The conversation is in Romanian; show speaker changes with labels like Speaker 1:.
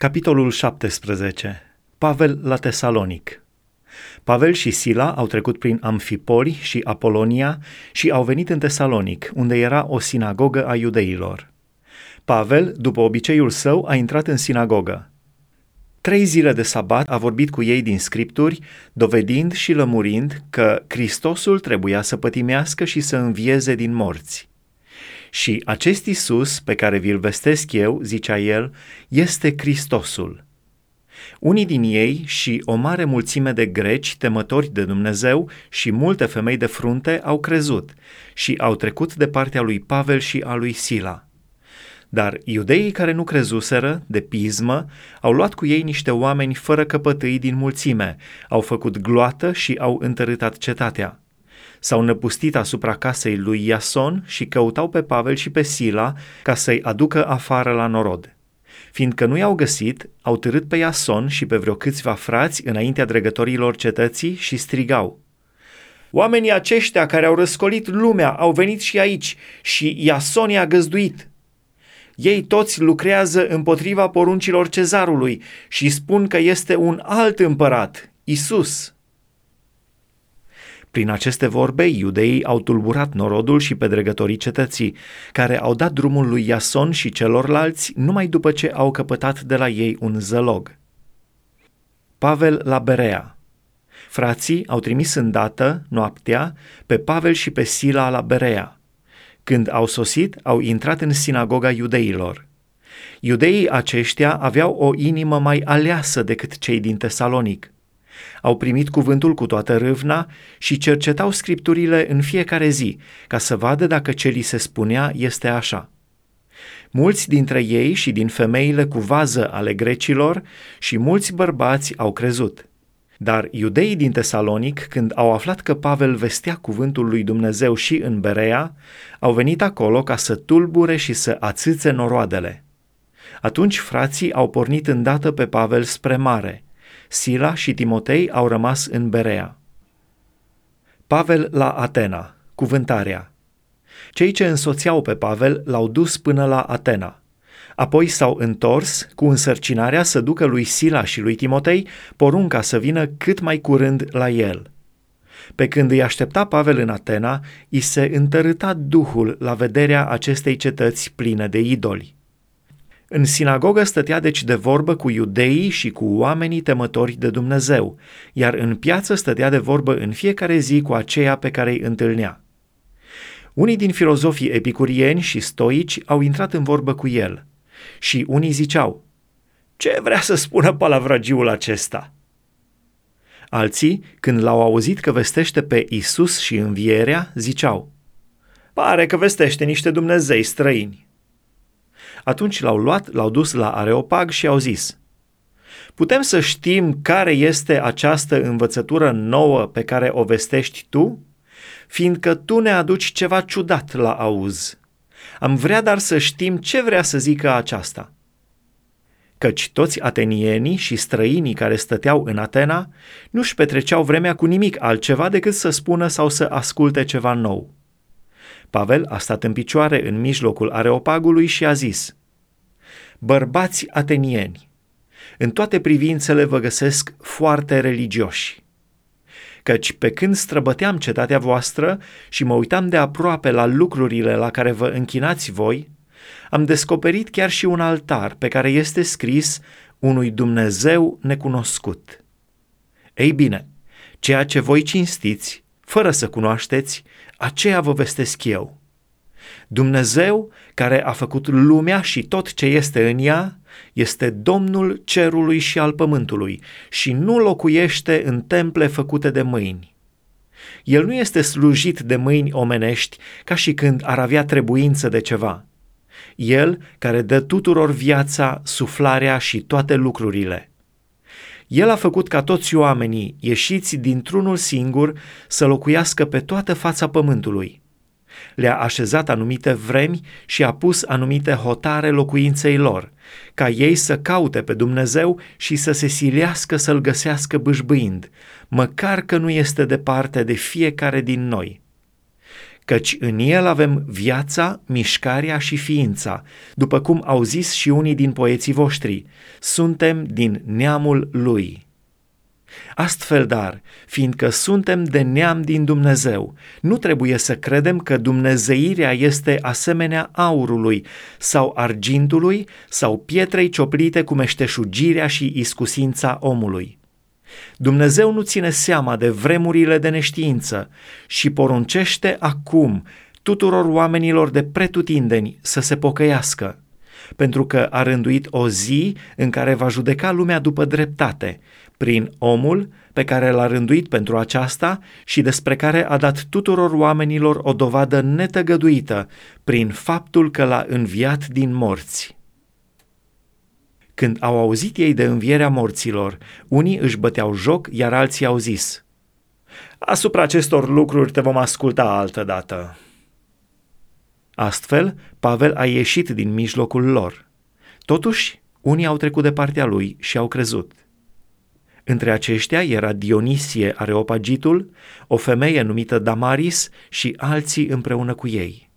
Speaker 1: Capitolul 17. Pavel la Tesalonic. Pavel și Sila au trecut prin Amfipori și Apolonia și au venit în Tesalonic, unde era o sinagogă a iudeilor. Pavel, după obiceiul său, a intrat în sinagogă. Trei zile de sabat a vorbit cu ei din scripturi, dovedind și lămurind că Hristosul trebuia să pătimească și să învieze din morți. Și acest Isus pe care vi-l vestesc eu, zicea el, este Hristosul. Unii din ei și o mare mulțime de greci temători de Dumnezeu și multe femei de frunte au crezut și au trecut de partea lui Pavel și a lui Sila. Dar iudeii care nu crezuseră, de pismă, au luat cu ei niște oameni fără căpătâi din mulțime, au făcut gloată și au întărâtat cetatea s-au năpustit asupra casei lui Iason și căutau pe Pavel și pe Sila ca să-i aducă afară la norod. Fiindcă nu i-au găsit, au târât pe Iason și pe vreo câțiva frați înaintea dregătorilor cetății și strigau. Oamenii aceștia care au răscolit lumea au venit și aici și Iason i-a găzduit. Ei toți lucrează împotriva poruncilor cezarului și spun că este un alt împărat, Isus. Prin aceste vorbe, iudeii au tulburat norodul și pedregătorii cetății, care au dat drumul lui Iason și celorlalți numai după ce au căpătat de la ei un zălog. Pavel la Berea Frații au trimis îndată, noaptea, pe Pavel și pe Sila la Berea. Când au sosit, au intrat în sinagoga iudeilor. Iudeii aceștia aveau o inimă mai aleasă decât cei din Tesalonic – au primit cuvântul cu toată râvna și cercetau scripturile în fiecare zi, ca să vadă dacă ce li se spunea este așa. Mulți dintre ei și din femeile cu vază ale grecilor și mulți bărbați au crezut. Dar iudeii din Tesalonic, când au aflat că Pavel vestea cuvântul lui Dumnezeu și în Berea, au venit acolo ca să tulbure și să ațâțe noroadele. Atunci frații au pornit îndată pe Pavel spre mare – Sila și Timotei au rămas în Berea. Pavel la Atena, cuvântarea. Cei ce însoțeau pe Pavel l-au dus până la Atena. Apoi s-au întors cu însărcinarea să ducă lui Sila și lui Timotei porunca să vină cât mai curând la el. Pe când îi aștepta Pavel în Atena, i se întărâta duhul la vederea acestei cetăți pline de idoli. În sinagogă stătea deci de vorbă cu iudeii și cu oamenii temători de Dumnezeu, iar în piață stătea de vorbă în fiecare zi cu aceea pe care îi întâlnea. Unii din filozofii epicurieni și stoici au intrat în vorbă cu el și unii ziceau, Ce vrea să spună palavragiul acesta?" Alții, când l-au auzit că vestește pe Isus și învierea, ziceau, Pare că vestește niște Dumnezei străini. Atunci l-au luat, l-au dus la Areopag și au zis, Putem să știm care este această învățătură nouă pe care o vestești tu? Fiindcă tu ne aduci ceva ciudat la auz. Am vrea dar să știm ce vrea să zică aceasta. Căci toți atenienii și străinii care stăteau în Atena nu-și petreceau vremea cu nimic altceva decât să spună sau să asculte ceva nou. Pavel a stat în picioare în mijlocul areopagului și a zis, Bărbați atenieni, în toate privințele vă găsesc foarte religioși. Căci pe când străbăteam cetatea voastră și mă uitam de aproape la lucrurile la care vă închinați voi, am descoperit chiar și un altar pe care este scris unui Dumnezeu necunoscut. Ei bine, ceea ce voi cinstiți, fără să cunoașteți, aceea vă vestesc eu. Dumnezeu, care a făcut lumea și tot ce este în ea, este Domnul cerului și al pământului și nu locuiește în temple făcute de mâini. El nu este slujit de mâini omenești ca și când ar avea trebuință de ceva. El care dă tuturor viața, suflarea și toate lucrurile – el a făcut ca toți oamenii, ieșiți dintr-unul singur, să locuiască pe toată fața pământului. Le-a așezat anumite vremi și a pus anumite hotare locuinței lor, ca ei să caute pe Dumnezeu și să se silească să-L găsească bâșbâind, măcar că nu este departe de fiecare din noi. Căci în el avem viața, mișcarea și ființa, după cum au zis și unii din poeții voștri, suntem din neamul lui. Astfel, dar, fiindcă suntem de neam din Dumnezeu, nu trebuie să credem că dumnezeirea este asemenea aurului sau argintului sau pietrei cioplite cu meșteșugirea și iscusința omului. Dumnezeu nu ține seama de vremurile de neștiință și poruncește acum tuturor oamenilor de pretutindeni să se pocăiască, pentru că a rânduit o zi în care va judeca lumea după dreptate, prin omul pe care l-a rânduit pentru aceasta și despre care a dat tuturor oamenilor o dovadă netăgăduită, prin faptul că l-a înviat din morți. Când au auzit ei de învierea morților, unii își băteau joc, iar alții au zis, Asupra acestor lucruri te vom asculta altă dată. Astfel, Pavel a ieșit din mijlocul lor. Totuși, unii au trecut de partea lui și au crezut. Între aceștia era Dionisie Areopagitul, o femeie numită Damaris și alții împreună cu ei.